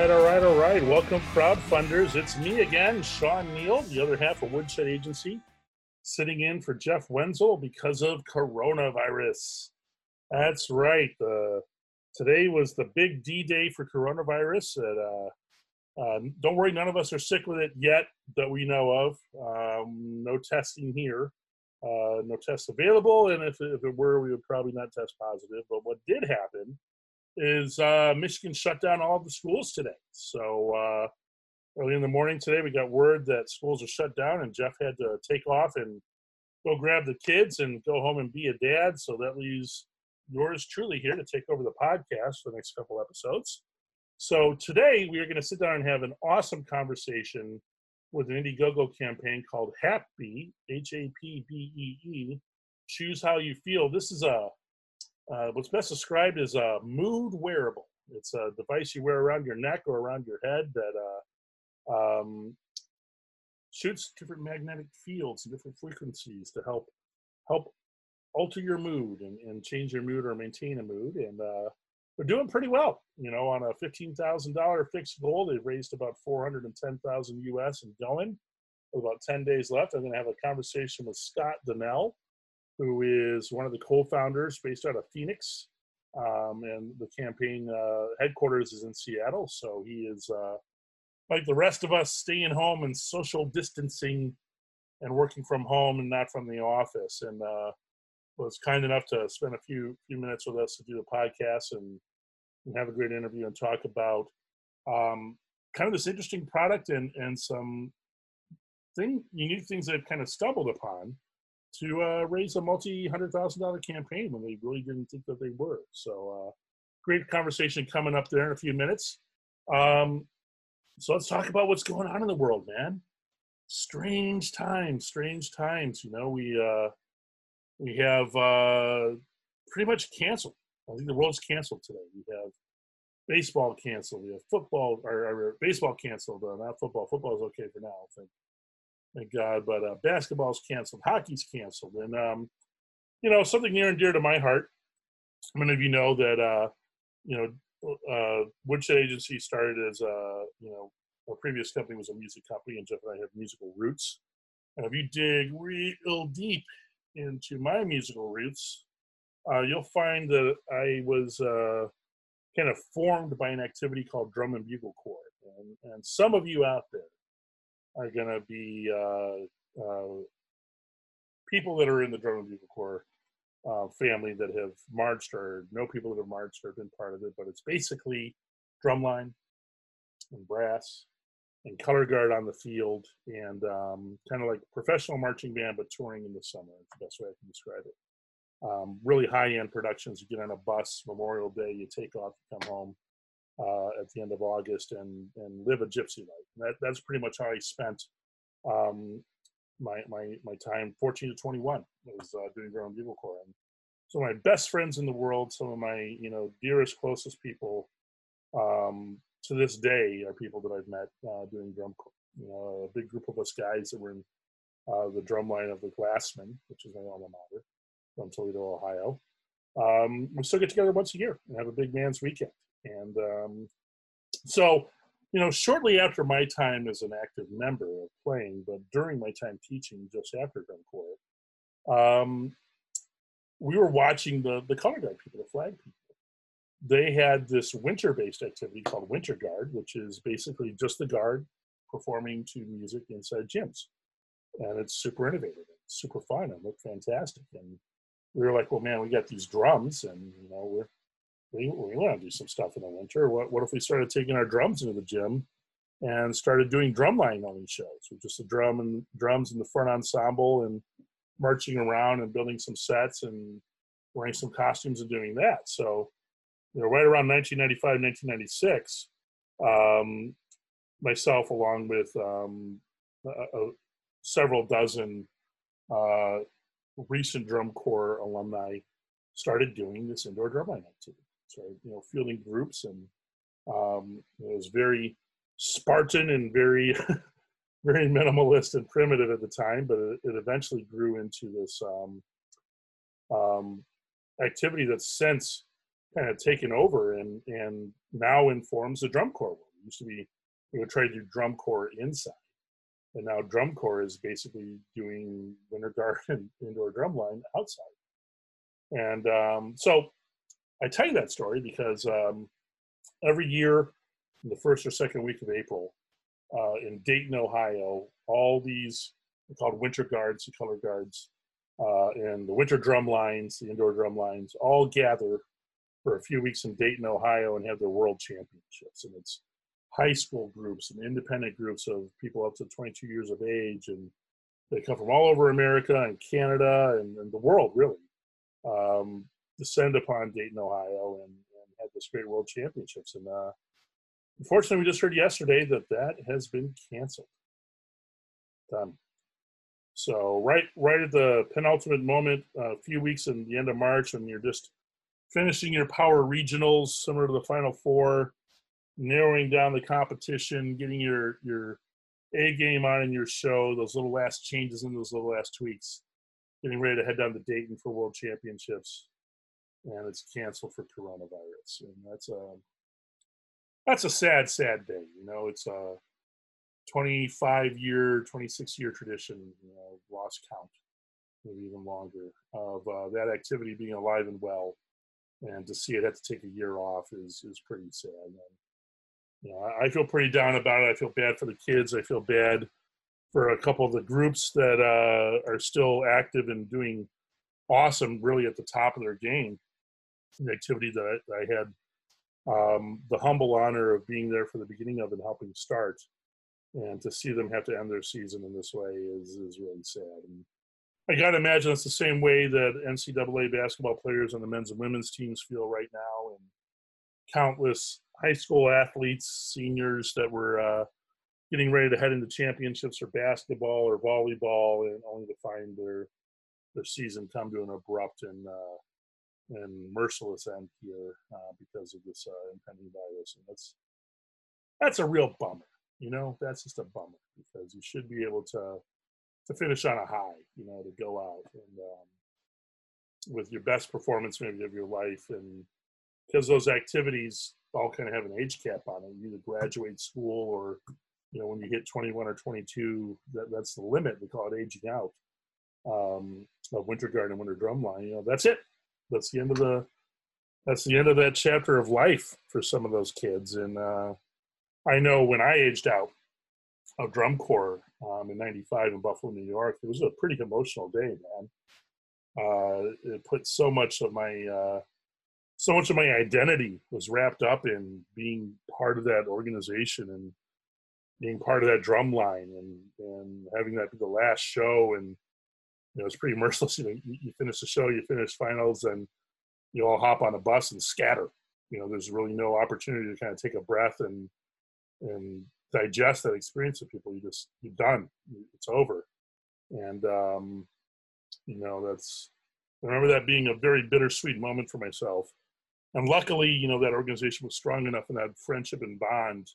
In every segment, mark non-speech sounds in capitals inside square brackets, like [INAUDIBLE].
All right, all right, all right. Welcome, crowdfunders. It's me again, Sean Neal, the other half of Woodshed Agency, sitting in for Jeff Wenzel because of coronavirus. That's right. Uh, today was the big D day for coronavirus. And, uh, uh, don't worry, none of us are sick with it yet that we know of. Um, no testing here, uh, no tests available. And if, if it were, we would probably not test positive. But what did happen is uh, Michigan shut down all the schools today. So uh, early in the morning today, we got word that schools are shut down, and Jeff had to take off and go grab the kids and go home and be a dad. So that leaves yours truly here to take over the podcast for the next couple episodes. So today we are going to sit down and have an awesome conversation with an Indiegogo campaign called HAPBee, H A P B E E. Choose how you feel. This is a what's best described as a mood wearable. It's a device you wear around your neck or around your head that uh, um, shoots different magnetic fields and different frequencies to help help alter your mood and, and change your mood or maintain a mood. And uh, we're doing pretty well. You know, on a fifteen thousand dollar fixed goal, they've raised about four hundred and ten thousand US and going. With about ten days left, I'm going to have a conversation with Scott Donnell who is one of the co-founders based out of Phoenix, um, and the campaign uh, headquarters is in Seattle. So he is uh, like the rest of us, staying home and social distancing, and working from home and not from the office. And uh, was kind enough to spend a few few minutes with us to do the podcast and, and have a great interview and talk about um, kind of this interesting product and and some thing unique things I've kind of stumbled upon to uh, raise a multi hundred thousand dollar campaign when they really didn't think that they were. So, uh, great conversation coming up there in a few minutes. Um, so let's talk about what's going on in the world, man. Strange times, strange times. You know, we uh, we have uh, pretty much canceled. I think the world's canceled today. We have baseball canceled. We have football or, or baseball canceled. Uh, not football. Football is okay for now. I think thank God. But uh, basketball's canceled, hockey's canceled, and um, you know something near and dear to my heart. Many of you know that uh, you know uh, Woodshed Agency started as a you know our previous company was a music company, and Jeff and I have musical roots. And if you dig real deep into my musical roots, uh, you'll find that I was uh, kind of formed by an activity called Drum and Bugle Corps. And, and some of you out there are going to be uh, uh, people that are in the Drum and Bugle Corps uh, family that have marched or know people that have marched or been part of it. But it's basically drumline and brass and color guard on the field and um, kind of like professional marching band, but touring in the summer. It's the best way I can describe it. Um, really high end productions. You get on a bus Memorial Day, you take off, you come home at the end of August and and live a gypsy life. That that's pretty much how I spent um, my my my time 14 to 21 was uh, doing drum bugle corps. And so my best friends in the world, some of my you know dearest closest people um, to this day are people that I've met uh, doing drum. You know, a big group of us guys that were in uh, the drum line of the Glassmen, which is my alma mater from Toledo, Ohio. Um, we still get together once a year and have a big man's weekend. And um, so, you know, shortly after my time as an active member of playing, but during my time teaching just after Drum Corps, um, we were watching the, the color guard people, the flag people. They had this winter based activity called Winter Guard, which is basically just the guard performing to music inside gyms. And it's super innovative, super fun, and looked fantastic. And we were like, well, man, we got these drums, and you know, we're we, we want to do some stuff in the winter. What, what if we started taking our drums into the gym and started doing drumline only shows with just the drum and drums in the front ensemble and marching around and building some sets and wearing some costumes and doing that. So, you know, right around 1995, 1996, um, myself along with um, a, a, several dozen uh, recent drum corps alumni started doing this indoor drumline activity started, you know, fielding groups, and um, it was very Spartan and very, [LAUGHS] very minimalist and primitive at the time. But it, it eventually grew into this um, um, activity that's since kind of taken over and and now informs the drum corps. It used to be we would try to do drum corps inside, and now drum corps is basically doing winter [LAUGHS] guard and indoor drumline outside. And um, so I tell you that story because um, every year in the first or second week of April uh, in Dayton, Ohio, all these called winter guards, the color guards, uh, and the winter drum lines, the indoor drum lines, all gather for a few weeks in Dayton, Ohio, and have their world championships. And it's high school groups and independent groups of people up to 22 years of age, and they come from all over America and Canada and, and the world, really, um, descend upon Dayton, Ohio, and, and have this great world championships. And uh, unfortunately, we just heard yesterday that that has been canceled. Done. So right, right at the penultimate moment, a few weeks in the end of March, and you're just finishing your power regionals, similar to the Final Four, narrowing down the competition, getting your your A game on in your show, those little last changes and those little last tweaks, getting ready to head down to Dayton for World Championships, and it's canceled for coronavirus, and that's a that's a sad, sad day. You know, it's a 25 year, 26 year tradition, you know, lost count, maybe even longer, of uh, that activity being alive and well and to see it have to take a year off is is pretty sad. And, you know, I, feel pretty down about it. I feel bad for the kids. I feel bad for a couple of the groups that uh, are still active and doing awesome, really at the top of their game. Activity that I, I had um, the humble honor of being there for the beginning of and helping start, and to see them have to end their season in this way is is really sad. And I got to imagine it's the same way that NCAA basketball players on the men's and women's teams feel right now, and countless high school athletes, seniors that were uh, getting ready to head into championships for basketball or volleyball, and only to find their their season come to an abrupt and uh, and merciless end here uh, because of this uh, impending virus, and that's that's a real bummer. You know, that's just a bummer because you should be able to to finish on a high, you know, to go out and um, with your best performance maybe of your life, and because those activities all kind of have an age cap on it. You either graduate school or, you know, when you hit 21 or 22, that, that's the limit. We call it aging out um, of Winter Guard and Winter Drumline. You know, that's it. That's the end of the. That's the end of that chapter of life for some of those kids, and uh, I know when I aged out, of drum corps um, in '95 in Buffalo, New York. It was a pretty emotional day, man. Uh, it put so much of my uh, so much of my identity was wrapped up in being part of that organization and being part of that drum line and and having that be the last show and you know it's pretty [LAUGHS] merciless you know you, you finish the show you finish finals and you all hop on a bus and scatter you know there's really no opportunity to kind of take a breath and and digest that experience with people. You just you're done. It's over, and um, you know that's. I remember that being a very bittersweet moment for myself. And luckily, you know, that organization was strong enough and that friendship and bond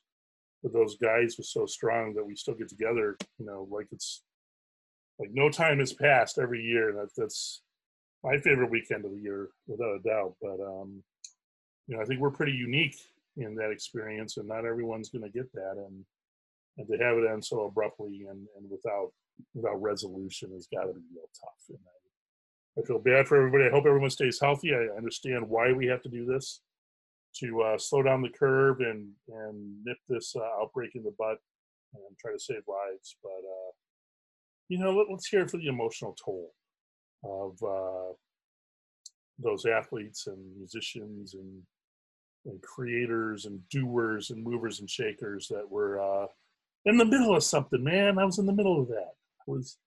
with those guys was so strong that we still get together, you know, like it's like no time has passed every year. That, that's my favorite weekend of the year, without a doubt. But, um, you know, I think we're pretty unique in that experience, and not everyone's going to get that. And and to have it end so abruptly and, and without without resolution has got to be real tough. And I, I feel bad for everybody. I hope everyone stays healthy. I understand why we have to do this to uh, slow down the curve and and nip this uh, outbreak in the butt and try to save lives. But uh, you know, let, us hear for the emotional toll of uh, those athletes and musicians and and creators and doers and movers and shakers that were uh, in the middle of something, man. I was in the middle of that. I was,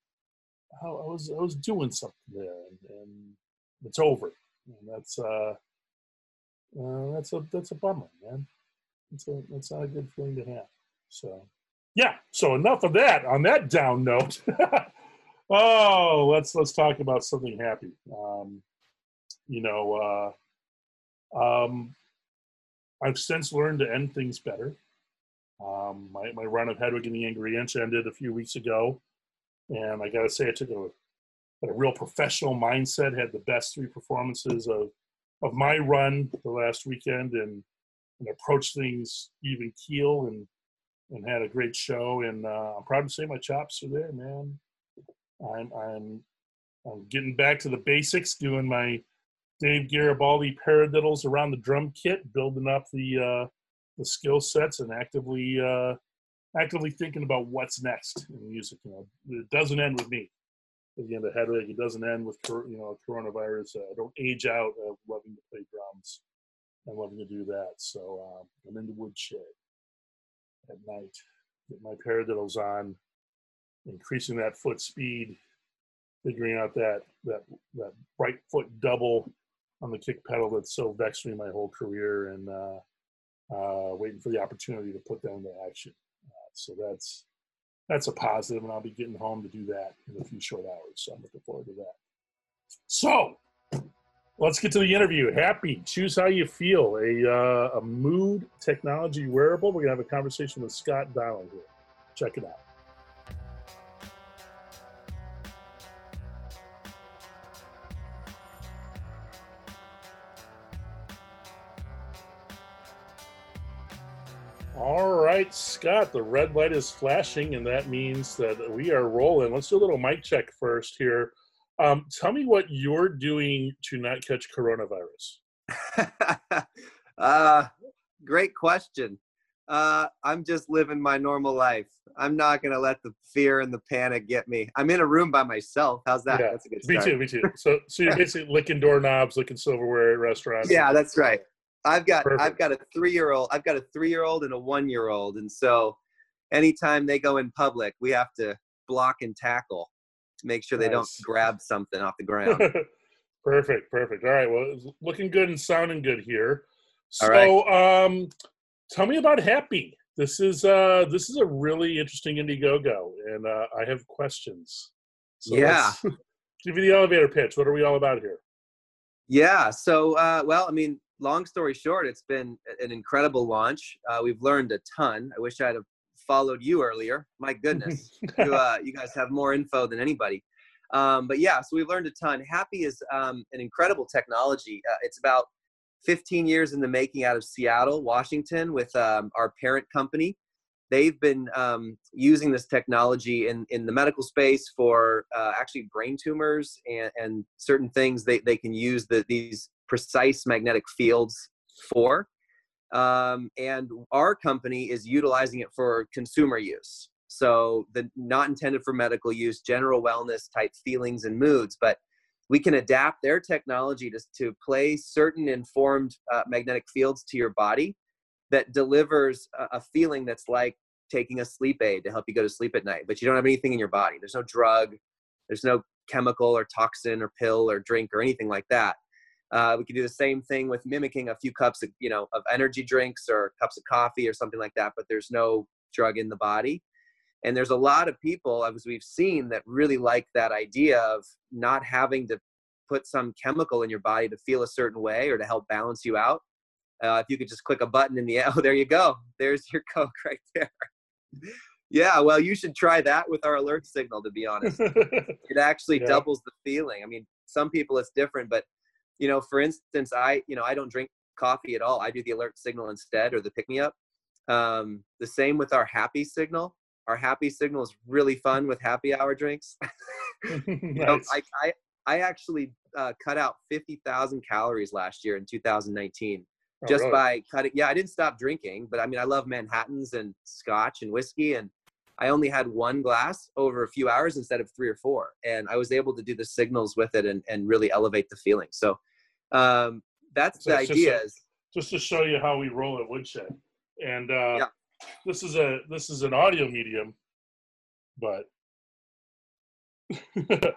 I was, I was doing something there, and, and it's over. And that's, uh, uh, that's a, that's a bummer, man. It's a, that's not a good feeling to have. So, yeah. So enough of that. On that down note, [LAUGHS] oh, let's let's talk about something happy. Um, you know, uh, um, I've since learned to end things better. Um, my, my run of Hedwig and the Angry Inch ended a few weeks ago, and I got to say, I took a, a real professional mindset. Had the best three performances of of my run the last weekend and, and approached things even keel and and had a great show. And uh, I'm proud to say my chops are there, man. I'm I'm I'm getting back to the basics, doing my Dave Garibaldi paradiddles around the drum kit, building up the uh, the skill sets, and actively uh, actively thinking about what's next in music. You know, it doesn't end with me. At the Hedwig, it doesn't end with you know coronavirus. I don't age out of loving to play drums and loving to do that. So um, I'm in the woodshed at night, get my paradiddles on, increasing that foot speed, figuring out that that that right foot double on the kick pedal that's so vexed me my whole career, and uh, uh, waiting for the opportunity to put that into action. Uh, so that's that's a positive, and I'll be getting home to do that in a few short hours. So I'm looking forward to that. So let's get to the interview. Hapbee, choose how you feel. A, uh, a mood technology wearable. We're gonna have a conversation with Scott Dowling here. Check it out. All right, Scott, the red light is flashing, and that means that we are rolling. Let's do a little mic check first here. Um, tell me what you're doing to not catch coronavirus. [LAUGHS] uh, great question. Uh, I'm just living my normal life. I'm not going to let the fear and the panic get me. I'm in a room by myself. How's that? Yeah, that's a good start. Me too, me too. So, so you're basically [LAUGHS] licking doorknobs, licking silverware at restaurants. Yeah, that's right. I've got Perfect. I've got a three year old I've got a three year old and a one year old, and so anytime they go in public, we have to block and tackle to make sure they don't grab something off the ground. [LAUGHS] perfect, perfect. All right, well, looking good and sounding good here. So, um, tell me about Hapbee. This is uh, this is a really interesting Indiegogo, and uh, I have questions. So yeah. [LAUGHS] give you the elevator pitch. What are we all about here? Yeah. So, uh, well, I mean, long story short, it's been an incredible launch. Uh, we've learned a ton. I wish I'd have followed you earlier. My goodness, [LAUGHS] you, uh, you, guys have more info than anybody. Um, but yeah, so we've learned a ton. Hapbee is um, an incredible technology. Uh, it's about 15 years in the making out of Seattle, Washington, with um, our parent company. They've been um, using this technology in, in the medical space for uh, actually brain tumors and, and certain things they, they can use the, these precise magnetic fields for. Um, and our company is utilizing it for consumer use. So the not intended for medical use, general wellness type feelings and moods, but we can adapt their technology to, to play certain informed uh, magnetic fields to your body that delivers a, a feeling that's like taking a sleep aid to help you go to sleep at night, but you don't have anything in your body. There's no drug, there's no chemical or toxin or pill or drink or anything like that. Uh, we can do the same thing with mimicking a few cups of, you know, of energy drinks or cups of coffee or something like that, but there's no drug in the body. And there's a lot of people, as we've seen, that really like that idea of not having to put some chemical in your body to feel a certain way or to help balance you out. Uh, if you could just click a button in the [LAUGHS] oh, there you go. There's your [LAUGHS] Coke right there. yeah, well, you should try that with our alert signal. To be honest, [LAUGHS] it actually yeah. doubles the feeling. I mean, some people it's different, but you know, for instance, I, you know, I don't drink coffee at all. I do the alert signal instead or the pick me up. Um, the same with our happy signal. Our happy signal is really fun with happy hour drinks. nice. [LAUGHS] [LAUGHS] you know, I, I, I actually uh, cut out 50,000 calories last year in 2019 oh, just really? by cutting. Yeah, I didn't stop drinking, but I mean, I love Manhattans and scotch and whiskey. And I only had one glass over a few hours instead of three or four. And I was able to do the signals with it and, and really elevate the feeling. So um, that's so the idea. Just, a, just to show you how we roll at Woodshed. And uh, yeah. this is a this is an audio medium, but [LAUGHS]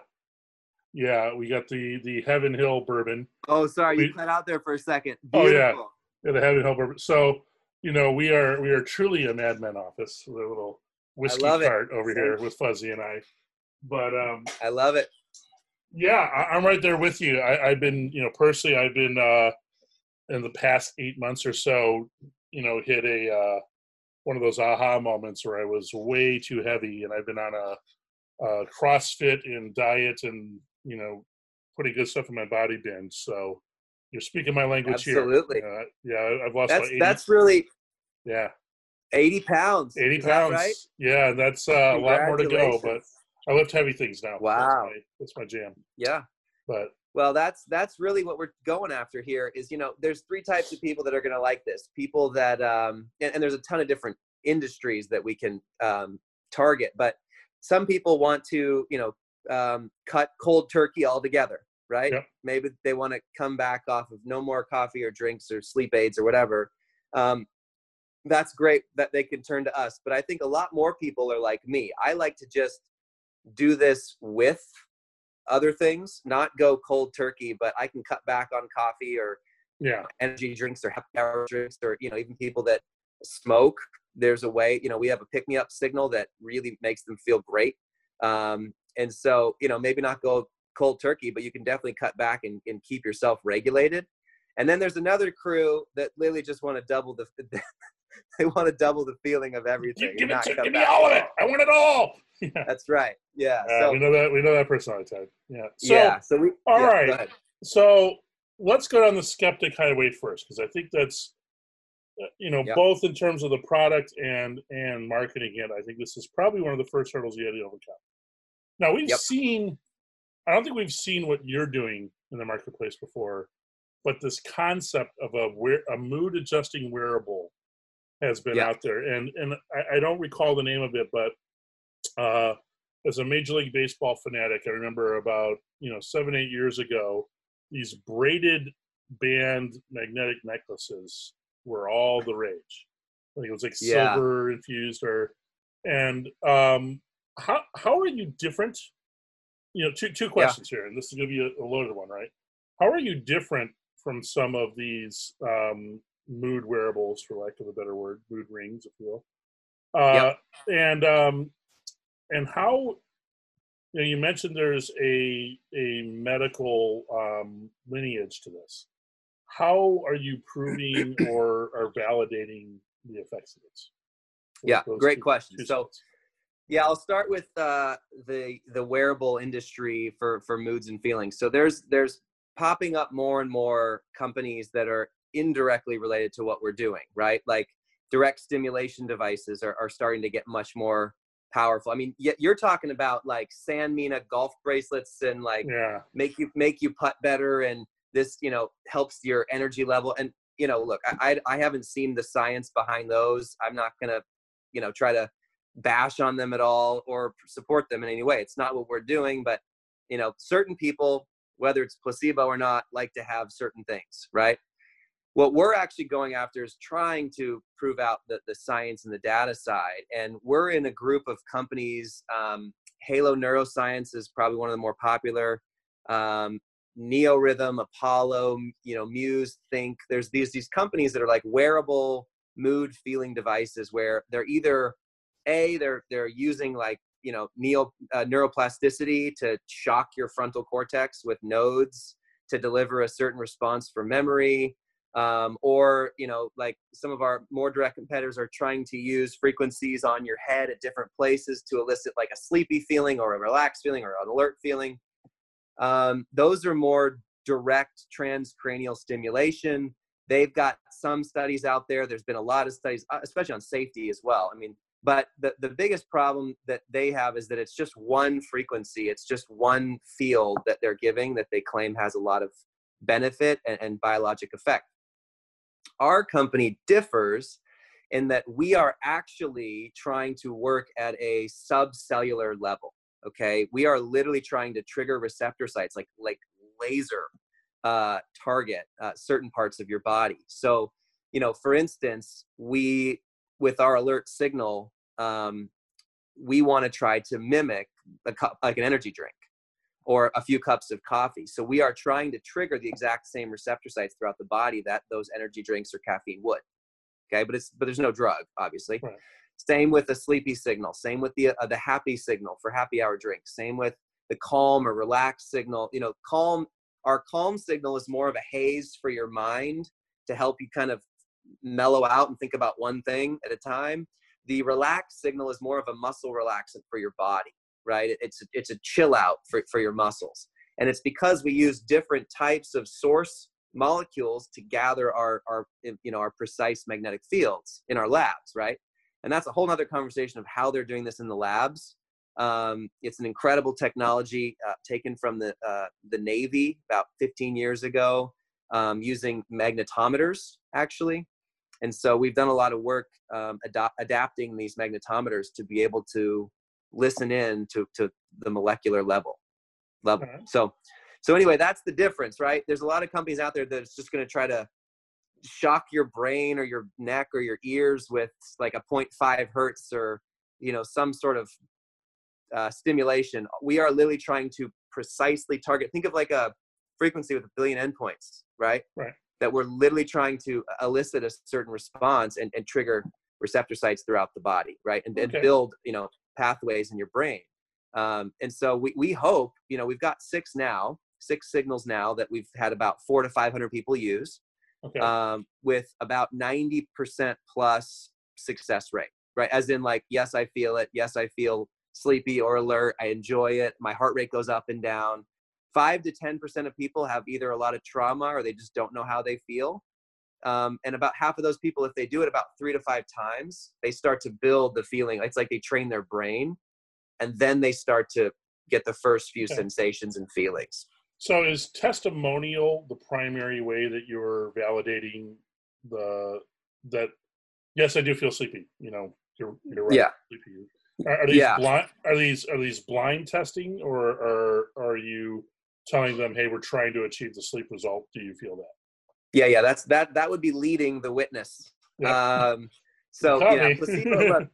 yeah, we got the the Heaven Hill bourbon. Oh, sorry, we, you cut out there for a second. Beautiful. Oh yeah, yeah, the Heaven Hill bourbon. So you know, we are we are truly a madman office with a little whiskey cart over here with Fuzzy and I. But um I love it. Yeah, I, am right there with you. I, have been, you know, personally, I've been uh in the past eight months or so, you know, hit a uh one of those aha moments where I was way too heavy, and I've been on a, a CrossFit and diet and you know putting good stuff in my body binge. So You're speaking my language Absolutely. here. Yeah, yeah, I've lost. That's 80, that's really yeah, 80 pounds. 80 Is that pounds. right? Yeah, that's uh, a lot more to go, but. I lift heavy things now. Wow. That's my, that's my jam. Yeah. But Well, that's that's really what we're going after here. Is you know, there's three types of people that are going to like this. People that, um, and, and there's a ton of different industries that we can um, target. But some people want to, you know, um, cut cold turkey altogether, right? Yep. Maybe they want to come back off of no more coffee or drinks or sleep aids or whatever. Um, that's great that they can turn to us. But I think a lot more people are like me. I like to just do this with other things, not go cold turkey, but I can cut back on coffee or yeah, energy drinks or happy hour drinks or you know even people that smoke. There's a way, you know, we have a pick me up signal that really makes them feel great. Um, and so, you know, maybe not go cold turkey, but you can definitely cut back and, and keep yourself regulated. And then there's another crew that literally just want to double the [LAUGHS] [LAUGHS] they want to double the feeling of everything. give, give, it to, give me all of it. I want it all. [LAUGHS] Yeah, That's right. Yeah. Uh, so we know that. We know that personality type. Yeah. So, yeah. So we all yeah, right. so let's go down the skeptic highway first, because I think that's, uh, you know, Yeah. both in terms of the product and and marketing it. I think this is probably one of the first hurdles you had to overcome. Now we've Yep. seen. I don't think we've seen what you're doing in the marketplace before, but this concept of a wear, a mood adjusting wearable has been Yeah. out there, and and I, I don't recall the name of it, but uh, as a Major League Baseball fanatic, I remember about you know seven eight years ago, these braided band magnetic necklaces were all the rage. Like it was like Yeah. silver infused, or and um, how how are you different? You know, two two questions here, and this is going to be a, a loaded one, right? How are you different from some of these um, mood wearables, for lack of a better word, mood rings, if you will? Uh, And um, and how you know you mentioned there's a a medical um, lineage to this. How are you proving [CLEARS THROAT] or are validating the effects of this? Yeah, great two- question. two So. Yeah, I'll start with uh, the the wearable industry for for moods and feelings. So there's there's popping up more and more companies that are indirectly related to what we're doing, right? Like direct stimulation devices are, are starting to get much more powerful. I mean, you're talking about like San Mina golf bracelets and like yeah, make you make you putt better and this you know helps your energy level. And you know look I, I i haven't seen the science behind those. I'm not gonna you know try to bash on them at all or support them in any way. It's not what we're doing but you know certain people whether it's placebo or not like to have certain things right what we're actually going after is trying to prove out the, the science and the data side and we're in a group of companies um, halo neuroscience is probably one of the more popular um, neorhythm apollo you know muse Thync. There's these these companies that are like wearable mood feeling devices where they're either a they're they're using like you know neo uh, neuroplasticity to shock your frontal cortex with nodes to deliver a certain response for memory um, or you know like some of our more direct competitors are trying to use frequencies on your head at different places to elicit like a sleepy feeling or a relaxed feeling or an alert feeling. Um, those are more direct transcranial stimulation. They've got some studies out there. There's been a lot of studies uh, especially on safety as well. I mean but the, the biggest problem that they have is that it's just one frequency. It's just one field that they're giving that they claim has a lot of benefit and, and biologic effect our company differs in that we are actually trying to work at a subcellular level okay? We are literally trying to trigger receptor sites like like laser uh, target uh, certain parts of your body. So you know for instance we with our alert signal um, we want to try to mimic a like an energy drink or a few cups of coffee. So we are trying to trigger the exact same receptor sites throughout the body that those energy drinks or caffeine would okay? But it's but there's no drug obviously. Right. same with the sleepy signal same with the uh, the happy signal for happy hour drinks same with the calm or relaxed signal. You know calm our calm signal is more of a haze for your mind to help you kind of mellow out and think about one thing at a time. The relaxed signal is more of a muscle relaxant for your body right? It's it's a chill out for, for your muscles. And it's because we use different types of source molecules to gather our our you know our precise magnetic fields in our labs right? And that's a whole other conversation of how they're doing this in the labs. Um, it's an incredible technology uh, taken from the uh, the navy about 15 years ago um, using magnetometers actually. And so we've done a lot of work um, ad- adapting these magnetometers to be able to listen in to, to the molecular level level. Right. so so anyway that's the difference right? There's a lot of companies out there that's just going to try to shock your brain or your neck or your ears with like a 0.5 hertz or you know some sort of uh, stimulation. We are literally trying to precisely target think of like a frequency with a billion endpoints right? Right. That we're literally trying to elicit a certain response and, and trigger receptor sites throughout the body right? And, okay. and build you know pathways in your brain um, and so we, we hope you know we've got six now six signals now that we've had about four to 500 people use okay. um, with about 90% plus success rate, right? As in, like, yes, I feel it. Yes, I feel sleepy or alert. I enjoy it. My heart rate goes up and down. Five to 10% of people have either a lot of trauma or they just don't know how they feel. Um, and about half of those people, if they do it about three to five times, they start to build the feeling. It's like they train their brain and then they start to get the first few okay. sensations and feelings. So is testimonial the primary way that you're validating the that yes, I do feel sleepy. You know, you're, you're right. Yeah. Sleepy. Are, are these yeah. blind? Are these are these blind testing, or are are you telling them, hey, we're trying to achieve the sleep result? Do you feel that? Yeah, yeah. That's that. That would be leading the witness. Yeah. Um, so yeah, placebo. [LAUGHS] look,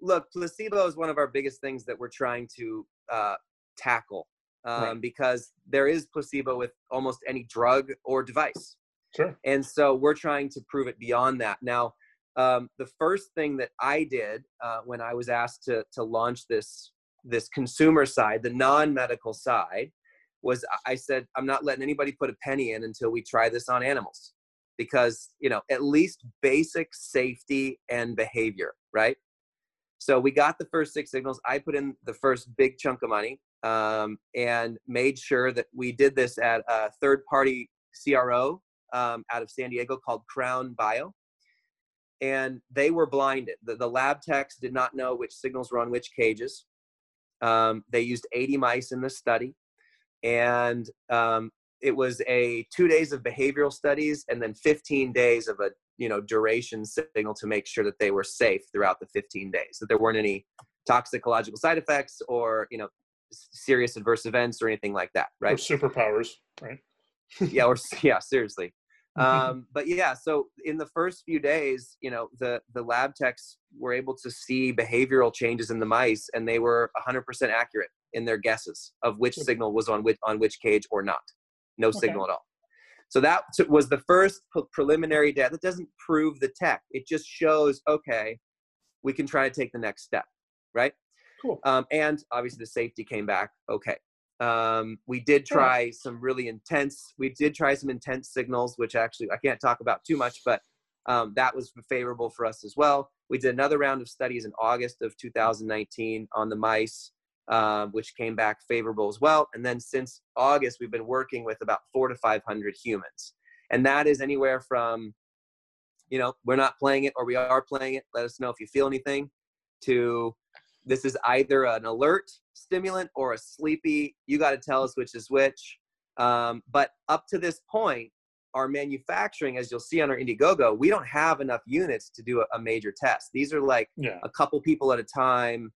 look, placebo is one of our biggest things that we're trying to uh, tackle um, right. because there is placebo with almost any drug or device. Sure. And so we're trying to prove it beyond that. Now, um, the first thing that I did uh, when I was asked to to launch this this consumer side, the non-medical side, was I said I'm not letting anybody put a penny in until we try this on animals, because you know at least basic safety and behavior, right? So we got the first six signals. I put in the first big chunk of money um, and made sure that we did this at a third party CRO um, out of San Diego called Crown Bio. And they were blinded. The, the lab techs did not know which signals were on which cages. Um, they used 80 mice in the study. And um, it was a two days of behavioral studies and then 15 days of a you know duration signal to make sure that they were safe throughout the 15 days that there weren't any toxicological side effects or you know serious adverse events or anything like that, right? Or superpowers, right? yeah, or yeah, seriously. [LAUGHS] Um, but yeah, so in the first few days, you know, the the lab techs were able to see behavioral changes in the mice, and they were 100% accurate in their guesses of which signal was on which on which cage or not. No okay. signal at all. So that was the first preliminary data. That doesn't prove the tech. It just shows, okay, we can try to take the next step, right? Cool. Um, and obviously the safety came back okay. Um, we did try some really intense. We did try some intense signals, which actually I can't talk about too much, but um, that was favorable for us as well. We did another round of studies in August of 2019 on the mice, uh, which came back favorable as well. And then since August, we've been working with about four to 500 humans. And that is anywhere from, you know, we're not playing it or we are playing it. Let us know if you feel anything to this is either an alert stimulant or a sleepy. You got to tell us which is which. Um, but up to this point, our manufacturing, as you'll see on our Indiegogo, we don't have enough units to do a, a major test. These are like yeah. a couple people at a time,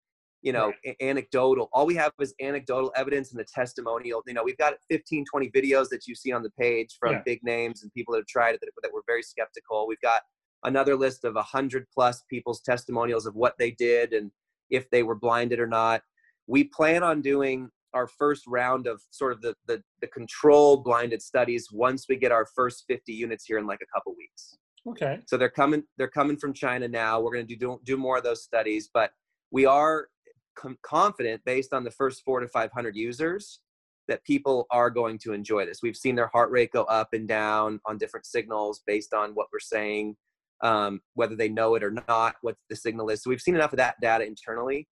you know, right. anecdotal. All we have is anecdotal evidence and the testimonial. You know, we've got 15, 20 videos that you see on the page from yeah. big names and people that have tried it that, that were very skeptical. We've got another list of 100 plus people's testimonials of what they did and if they were blinded or not. We plan on doing our first round of sort of the, the, the controlled blinded studies once we get our first 50 units here in like a couple weeks. Okay. So they're coming they're coming from China now. We're going to do, do do more of those studies, but we are com- confident based on the first 4 to 500 users that people are going to enjoy this. We've seen their heart rate go up and down on different signals based on what we're saying um, whether they know it or not, what the signal is. So we've seen enough of that data internally.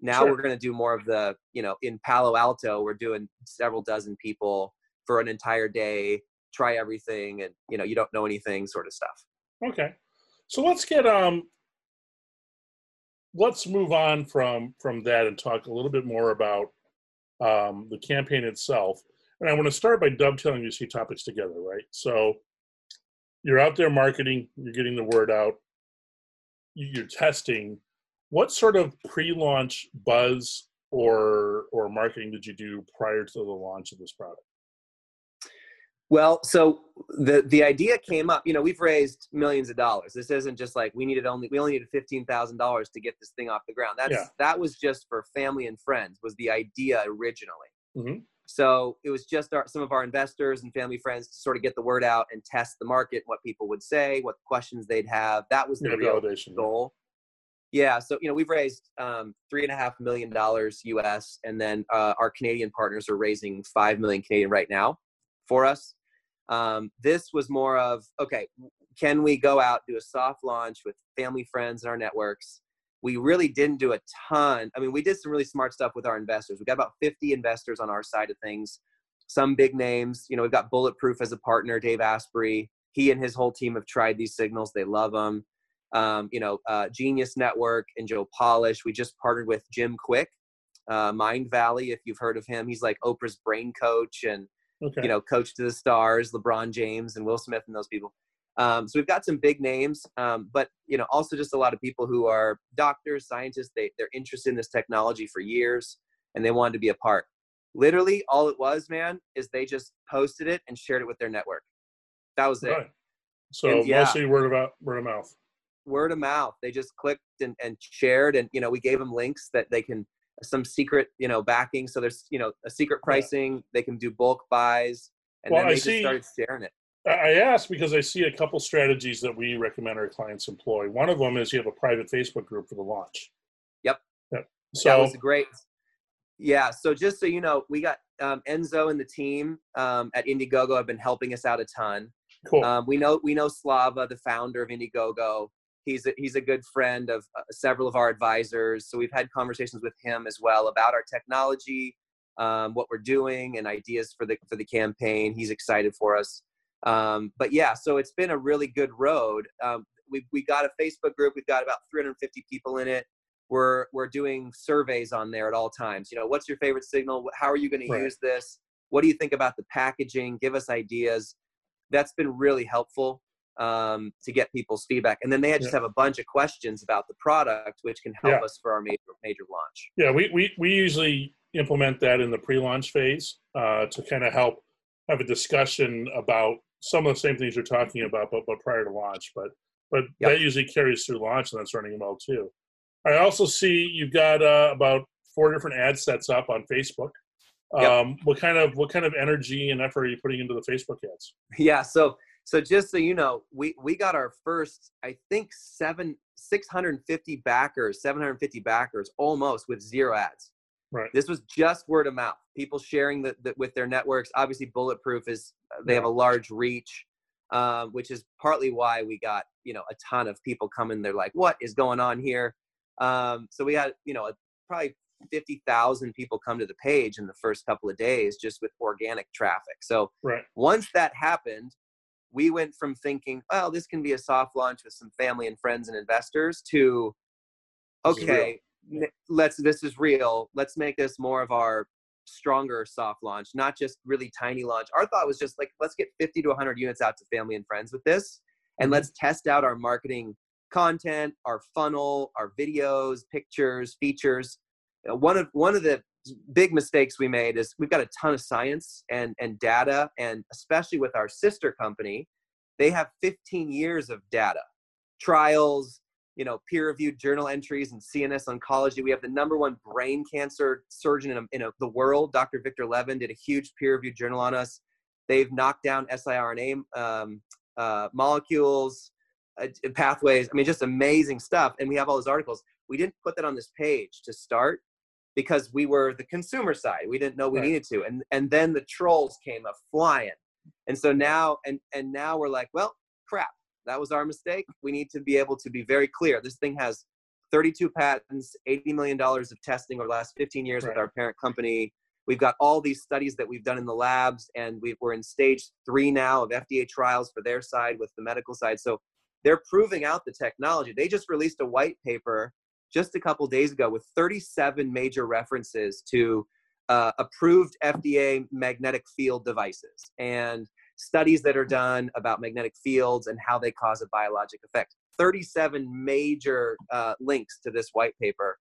Now sure. we're going to do more of the, you know, in Palo Alto, we're doing several dozen people for an entire day, try everything and you know you don't know anything sort of stuff Okay. So let's get um let's move on from from that and talk a little bit more about um the campaign itself. And I want to start by dovetailing these two topics together, right? So you're out there marketing, you're getting the word out, you- you're testing. What sort of pre-launch buzz or or marketing did you do prior to the launch of this product? Well, so the the idea came up. You know, we've raised millions of dollars. This isn't just like we needed only we only needed fifteen thousand dollars to get this thing off the ground. That's Yeah. that was just for family and friends. Was the idea originally? Mhm. So it was just our, some of our investors and family friends to sort of get the word out and test the market, what people would say, what questions they'd have. That was the Yeah, real validation. goal. Yeah, so you know we've raised um, three and a half million dollars US, and then uh, our Canadian partners are raising five million Canadian right now for us. Um, this was more of okay, can we go out do a soft launch with family, friends, and our networks? We really didn't do a ton. I mean, we did some really smart stuff with our investors. We got about 50 investors on our side of things. Some big names. You know, we've got Bulletproof as a partner, Dave Asprey. He and his whole team have tried these signals. They love them um, you know, uh, Genius Network and Joe Polish. We just partnered with Jim Kwik, uh, Mindvalley, if you've heard of him. He's like Oprah's brain coach and, Okay. you know, coach to the stars, LeBron James and Will Smith and those people. Um, so we've got some big names, um, but, you know, also just a lot of people who are doctors, scientists. They, they're interested in this technology for years and they wanted to be a part. Literally, all it was, man, is they just posted it and shared it with their network. That was it. Right. So And, yeah. mostly word of mouth, word of mouth. word of mouth. They just clicked and, and shared, and you know, we gave them links that they can some secret, you know, backing. So there's you know a secret pricing. They can do bulk buys, and Well, then I they see- just started sharing it. I I asked because I see a couple strategies that we recommend our clients employ. One of them is you have a private Facebook group for the launch. Yep. Yep. so that was great. Yeah. So just so you know, we got um, Enzo and the team um, at Indiegogo have been helping us out a ton. cool. Um, we know we know Slava, the founder of Indiegogo. He's a, he's a good friend of uh, several of our advisors. So we've had conversations with him as well about our technology, um, what we're doing, and ideas for the for the campaign. He's excited for us. Um, but yeah, so it's been a really good road. Um, we we got a Facebook group. We've got about 350 people in it. We're we're doing surveys on there at all times. You know, what's your favorite signal? How are you going Right. to use this? What do you think about the packaging? Give us ideas that's been really helpful um, to get people's feedback. And then they just Yeah. have a bunch of questions about the product, which can help Yeah. us for our major major launch. yeah, we, we, we usually implement that in the pre-launch phase uh, to kind of help have a discussion about some of the same things you're talking about, but, but prior to launch. But but Yep. that usually carries through launch, and that's running well too. I also see you've got uh, about four different ad sets up on Facebook. Yep. Um, what kind of what kind of energy and effort are you putting into the Facebook ads? Yeah. So so just so you know, we we got our first, I think seven six hundred and fifty backers, seven hundred and fifty backers, almost with zero ads. Right. This was just word of mouth. People sharing the, the with their networks. Obviously, Bulletproof is they have a large reach, um, which is partly why we got you know a ton of people coming. They're like, "What is going on here?" Um, so we had you know probably fifty thousand people come to the page in the first couple of days just with organic traffic. So Right. once that happened, we went from thinking, well, this can be a soft launch with some family and friends and investors," to This is real. okay, n- let's this is real. Let's make this more of our stronger soft launch, not just really tiny launch. Our thought was just like, let's get 50 to 100 units out to family and friends with this, and Mhm. let's test out our marketing content, our funnel, our videos, pictures, features. Uh, One of one of the big mistakes we made is we've got a ton of science and and data, and especially with our sister company, they have 15 years of data, trials, you know, peer-reviewed journal entries in CNS oncology. We have the number one brain cancer surgeon in, in a, the world, Dr. Victor Levin, did a huge peer-reviewed journal on us. They've knocked down siRNA um, uh, molecules, uh, pathways. I mean, just amazing stuff. And we have all those articles. We didn't put that on this page to start because we were the consumer side. We didn't know we Right. needed to. And and then the trolls came up flying. And so now and and now we're like, well, crap. That was our mistake. We need to be able to be very clear. This thing has 32 patents, 80 million dollars of testing over the last 15 years with our parent company. We've got all these studies that we've done in the labs, and we are in stage three now of FDA trials for their side with the medical side. So they're proving out the technology. They just released a white paper just a couple days ago with 37 major references to uh, approved FDA magnetic field devices and studies that are done about magnetic fields and how they cause a biologic effect. 37 major uh, links to this white paper.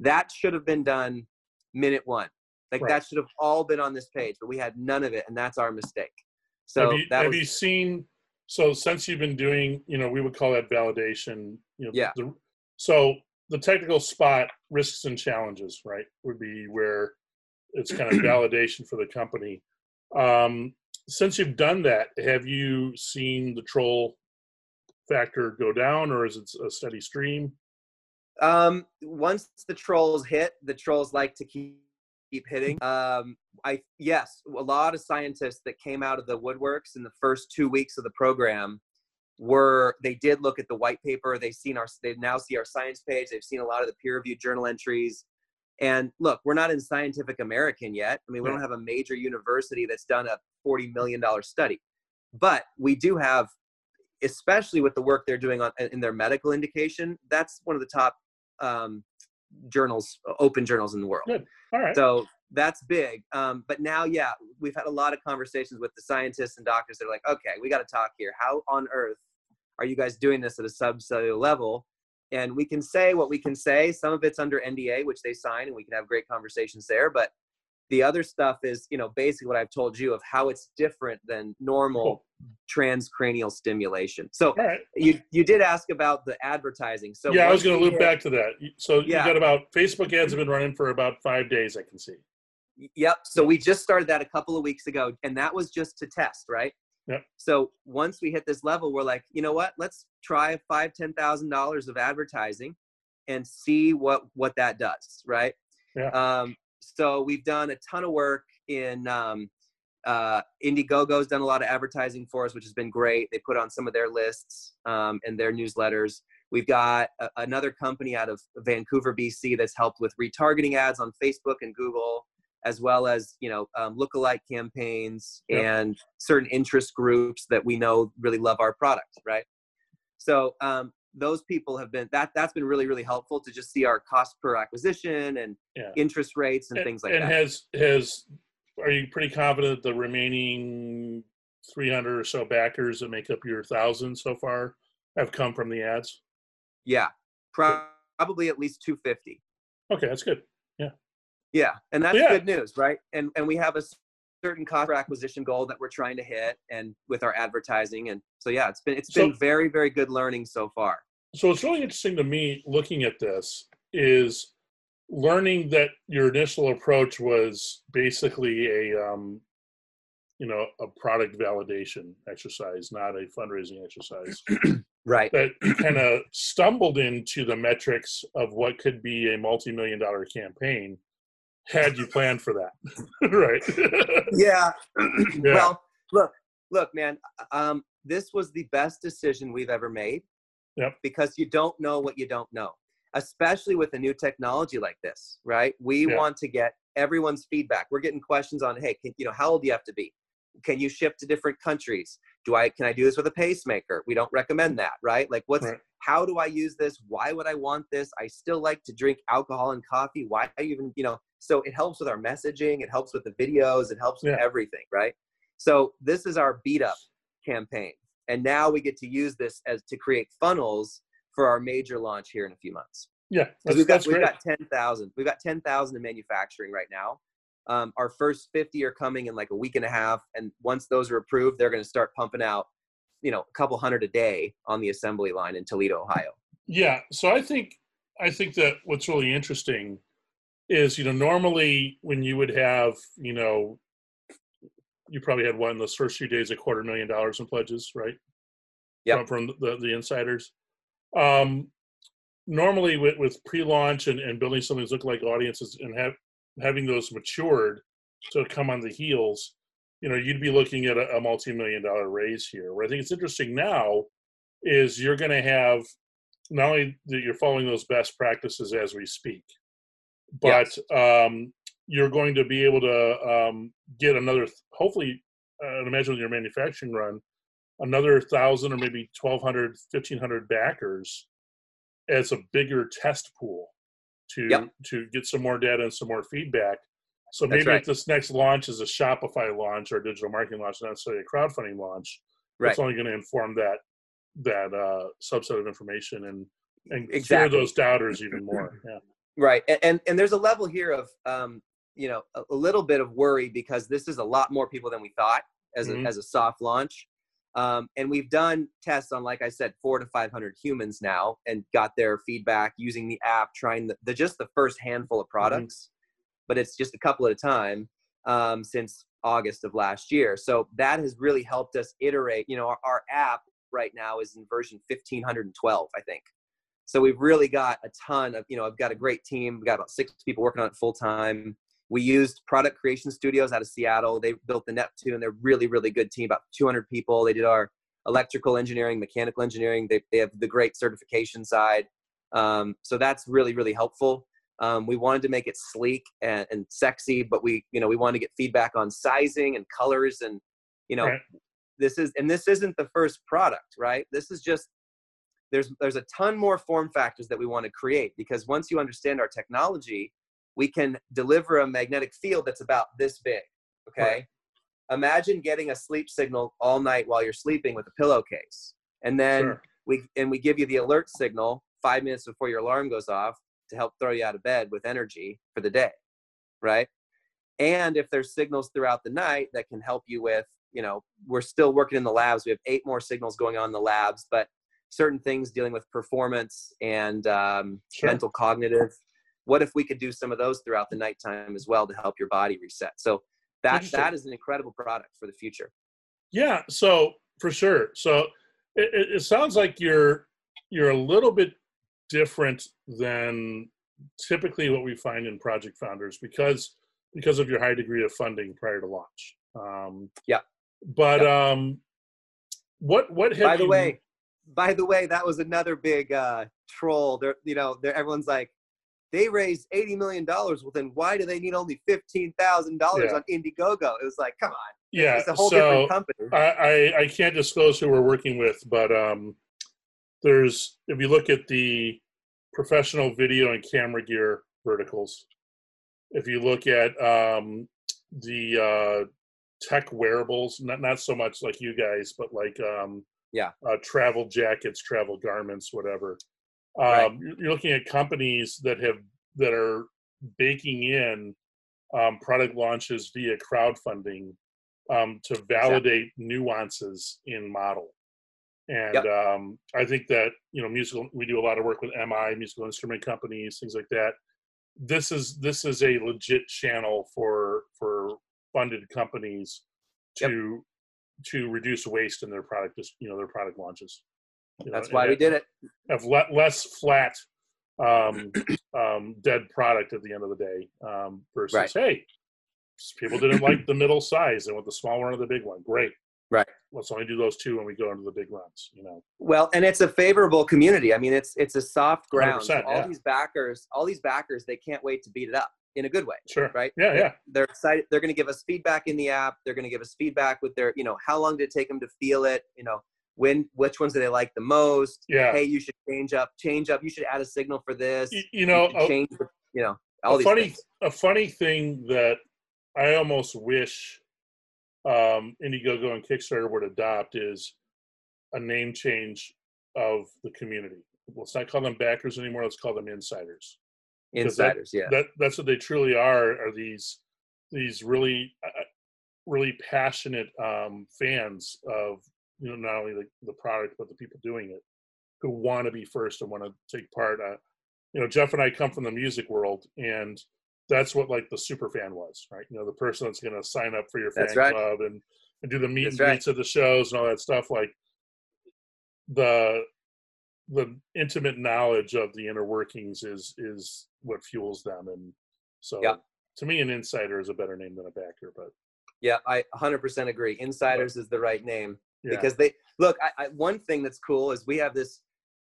That should have been done minute one. Like right. that should have all been on this page, but we had none of it, and that's our mistake. So have you, have was, you seen? So since you've been doing, you know, we would call that validation. You know, yeah. The, so the technical spot risks and challenges, right, would be where it's kind of [CLEARS THROAT] validation for the company. Um, since you've done that, have you seen the troll factor go down, or is it a steady stream? Um, once the trolls hit, the trolls like to keep keep hitting. Um, I yes, a lot of scientists that came out of the woodworks in the first two weeks of the program were they did look at the white paper. They've seen our they now see our science page. They've seen a lot of the peer reviewed journal entries. And look, we're not in Scientific American yet. I mean, we don't have a major university that's done a $40 million study. But we do have, especially with the work they're doing on, in their medical indication, that's one of the top um, journals, open journals in the world. Good. All right. So that's big. Um, but now, yeah, we've had a lot of conversations with the scientists and doctors that are like, okay, we got to talk here. How on earth are you guys doing this at a subcellular level? and we can say what we can say. Some of it's under NDA, which they sign, and we can have great conversations there. But the other stuff is, you know, basically what I've told you of how it's different than normal cool. transcranial stimulation. So right. you you did ask about the advertising. So yeah, I was going to loop back to that. So yeah. you got about Facebook ads have been running for about five days. I can see. Yep. So we just started that a couple of weeks ago, and that was just to test, right? Yep. So once we hit this level, we're like, you know what? Let's try five, ten thousand dollars of advertising, and see what what that does, right? Yeah. Um, so we've done a ton of work in um, uh, Indiegogo's done a lot of advertising for us, which has been great. They put on some of their lists um, and their newsletters. We've got a, another company out of Vancouver, BC, that's helped with retargeting ads on Facebook and Google as well as you know um, lookalike campaigns yep. and certain interest groups that we know really love our product right? So um, those people have been that that's been really really helpful to just see our cost per acquisition and yeah. interest rates and, and, things like and that. and has has are you pretty confident the remaining 300 or so backers that make up your thousand so far have come from the ads? Yeah probably at least 250 okay that's good yeah and that's yeah. good news, right? And and we have a certain cost acquisition goal that we're trying to hit, and with our advertising, and so yeah, it's been it's so, been very very good learning so far. So it's really interesting to me looking at this is learning that your initial approach was basically a um, you know a product validation exercise, not a fundraising exercise. [CLEARS THROAT] right. That kind of stumbled into the metrics of what could be a multi-million dollar campaign had you planned for that, [LAUGHS] right? [LAUGHS] yeah. [CLEARS THROAT] yeah. Well, look, look, man. Um, this was the best decision we've ever made. Yep. Because you don't know what you don't know, especially with a new technology like this, right? We yeah. want to get everyone's feedback. We're getting questions on, hey, can, you know, how old do you have to be? Can you ship to different countries? Do I can I do this with a pacemaker? We don't recommend that, right? Like, what's right. how do I use this? Why would I want this? I still like to drink alcohol and coffee. Why even you know? So it helps with our messaging, it helps with the videos, it helps with everything, right? So this is our beat up campaign. And now we get to use this as to create funnels for our major launch here in a few months. Yeah, we've got we've got ten thousand. We've got ten thousand in manufacturing right now. Um, our first fifty are coming in like a week and a half, and once those are approved, they're going to start pumping out, you know, a couple hundred a day on the assembly line in Toledo, Ohio. Yeah, so I think I think that what's really interesting is you know normally when you would have you know you probably had one those first few days a quarter million dollars in pledges right? Yeah from, from, the, the insiders. Um normally with, with pre-launch and, and building something that look like audiences and have having those matured to come on the heels you know you'd be looking at a, a multi-million dollar raise here where i think it's interesting now is you're going to have not only that you're following those best practices as we speak but yes. um, you're going to be able to um, get another, hopefully, uh, imagine with your manufacturing run, another thousand or maybe 1200 1500 backers as a bigger test pool to Yep. to get some more data and some more feedback so maybe right. if this next launch is a shopify launch or a digital marketing launch not necessarily a crowdfunding launch Right. it's only going to inform that that uh, subset of information and and Exactly. those doubters even more [CLEARS THROAT] yeah Right. And, and and there's a level here of um, you know, a, a little bit of worry because this is a lot more people than we thought as a Mhm. as a soft launch. Um, and we've done tests on, like I said, four to five hundred humans now, and got their feedback using the app, trying the, the just the first handful of products, but it's just a couple at a time um, since August of last year. So that has really helped us iterate. You know, our, our app right now is in version fifteen hundred and twelve, I think. So we've really got a ton of, you know, I've got a great team. We've got about six people working on it full time. We used Product Creation Studios out of Seattle. They built the Neptune. They're really, really good team, about 200 people. They did our electrical engineering, mechanical engineering. They, they have the great certification side. Um, so that's really, really helpful. Um, we wanted to make it sleek and, and sexy, but we, you know, we wanted to get feedback on sizing and colors and, you know, Right. this is, and this isn't the first product, right? This is just there's there's a ton more form factors that we want to create because once you understand our technology we can deliver a magnetic field that's about this big okay Right. imagine getting a sleep signal all night while you're sleeping with a pillowcase and then Sure. we and we give you the alert signal five minutes before your alarm goes off to help throw you out of bed with energy for the day right and if there's signals throughout the night that can help you with you know we're still working in the labs we have eight more signals going on in the labs but certain things dealing with performance and um, Sure. mental cognitive what if we could do some of those throughout the nighttime as well to help your body reset so that that is an incredible product for the future Yeah, so for sure. So it, it, sounds like you're you're a little bit different than typically what we find in project founders because because of your high degree of funding prior to launch. Um, Yeah. But um, what what have by the you- way by the way that was another big uh troll there you know there everyone's like they raised 80 million dollars well then why do they need only 15000 dollars on indiegogo it was like come on yeah, it's a whole so different company I, I I can't disclose who we're working with, but um, there's if you look at the professional video and camera gear verticals, if you look at um, the uh, tech wearables, not not so much like you guys, but like um, Yeah. uh, travel jackets, travel garments, whatever. Um, Right. you're- looking at companies that have that are baking in um, product launches via crowdfunding um, to validate nuances in model. And Yep. um, I think that you know, musical. We do a lot of work with MI, musical instrument companies, things like that. This is this is a legit channel for for funded companies Yep. to to reduce waste in their product, you know, their product launches. You that's why we did it have le- less flat um, [CLEARS THROAT] um, dead product at the end of the day um, versus Right. hey people didn't like the middle size they want the small one or the big one great Right. let's only do those two when we go into the big runs you know Well, and it's a favorable community. I mean, it's it's a soft ground. So all yeah. these backers, all these backers, they can't wait to beat it up in a good way, sure right? yeah yeah They're excited. They're going to give us feedback in the app. They're going to give us feedback with their, you know, how long did it take them to feel it? You know, when which ones do they like the most? yeah Hey, you should change up, change up. You should add a signal for this. Y- you know a, change. the- You know, all a these funny things. a funny thing that i almost wish um, indiegogo and kickstarter would adopt is a name change of the community let's not call them backers anymore let's call them insiders because that- Insiders, yeah. that that's what they truly are are these these really uh, really passionate um fans of you know not only the, the product but the people doing it who want to be first and want to take part uh, you know jeff and i come from the music world and that's what like the super fan was right you know the person that's going to sign up for your fan right. club and, and do the meet That's and right. greets at the shows and all that stuff like the the intimate knowledge of the inner workings is is what fuels them and so Yeah. to me an insider is a better name than a backer but Yeah, I 100% agree. Insiders is the right name. Yeah because they look I, I one thing that's cool is we have this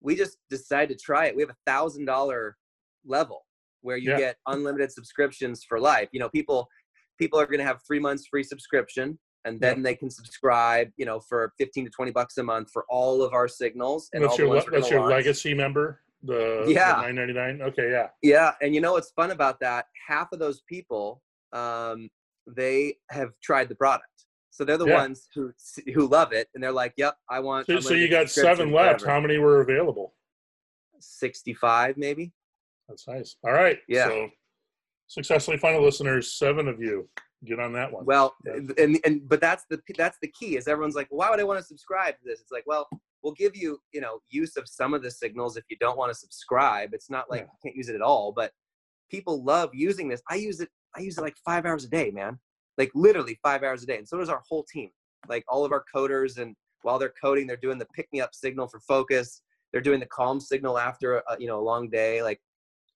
we just decided to try it we have a thousand dollar level where you Yeah. get unlimited subscriptions for life. You know, people people are going to have three months free subscription, and then they can subscribe. You know, for fifteen to twenty bucks a month for all of our signals and That's your le- that's your launch. legacy member. The Yeah. nine ninety nine. Okay, yeah. Yeah, and you know what's fun about that? Half of those people, um, they have tried the product, so they're the Yeah. ones who who love it, and they're like, "Yep, I want." So, so you got seven left. forever." How many were available? Sixty-five, maybe. That's nice. All right. Yeah. So successfully final listeners, seven of you. Get on that one. Well, and and but that's the that's the key is everyone's like, why would I want to subscribe to this? It's like, well, we'll give you you know use of some of the signals if you don't want to subscribe. It's not like Yeah. you can't use it at all, but people love using this. I use it. I use it like five hours a day, man. Like literally five hours a day, and so does our whole team. Like all of our coders, and while they're coding, they're doing the pick me up signal for focus. They're doing the calm signal after a, you know a long day. Like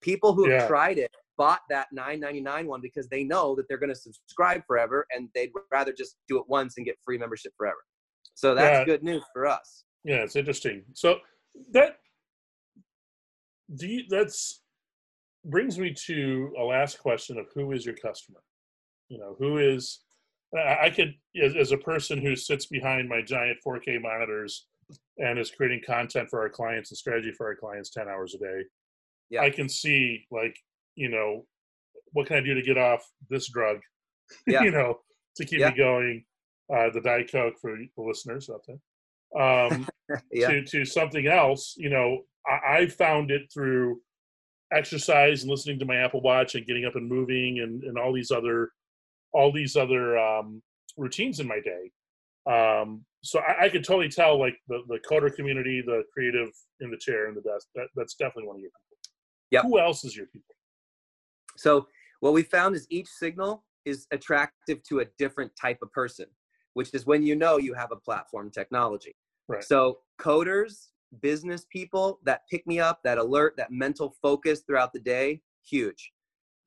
people who have tried it bought that 9.99 one because they know that they're going to subscribe forever and they'd rather just do it once and get free membership forever so that's Yeah. good news for us yeah, it's interesting. So that do you, that's brings me to a last question of who is your customer? You know, who is I could as, as a person who sits behind my giant 4K monitors and is creating content for our clients and strategy for our clients 10 hours a day. Yeah. I can see like, you know, what can I do to get off this drug? [LAUGHS] Yeah. you know, to keep Yeah. me going. Uh, the Diet Coke for the listeners out there. Um, [LAUGHS] yeah to to something else you know I, I found it through exercise and listening to my apple watch and getting up and moving and, and all these other all these other um, routines in my day. Um, so I, I could totally tell like the, the coder community the creative in the chair and the desk that, that's definitely one of your people. Yep. who else is your people? So what we found is each signal is attractive to a different type of person which is when you know you have a platform technology. Right. so coders business people that pick me up that alert that mental focus throughout the day huge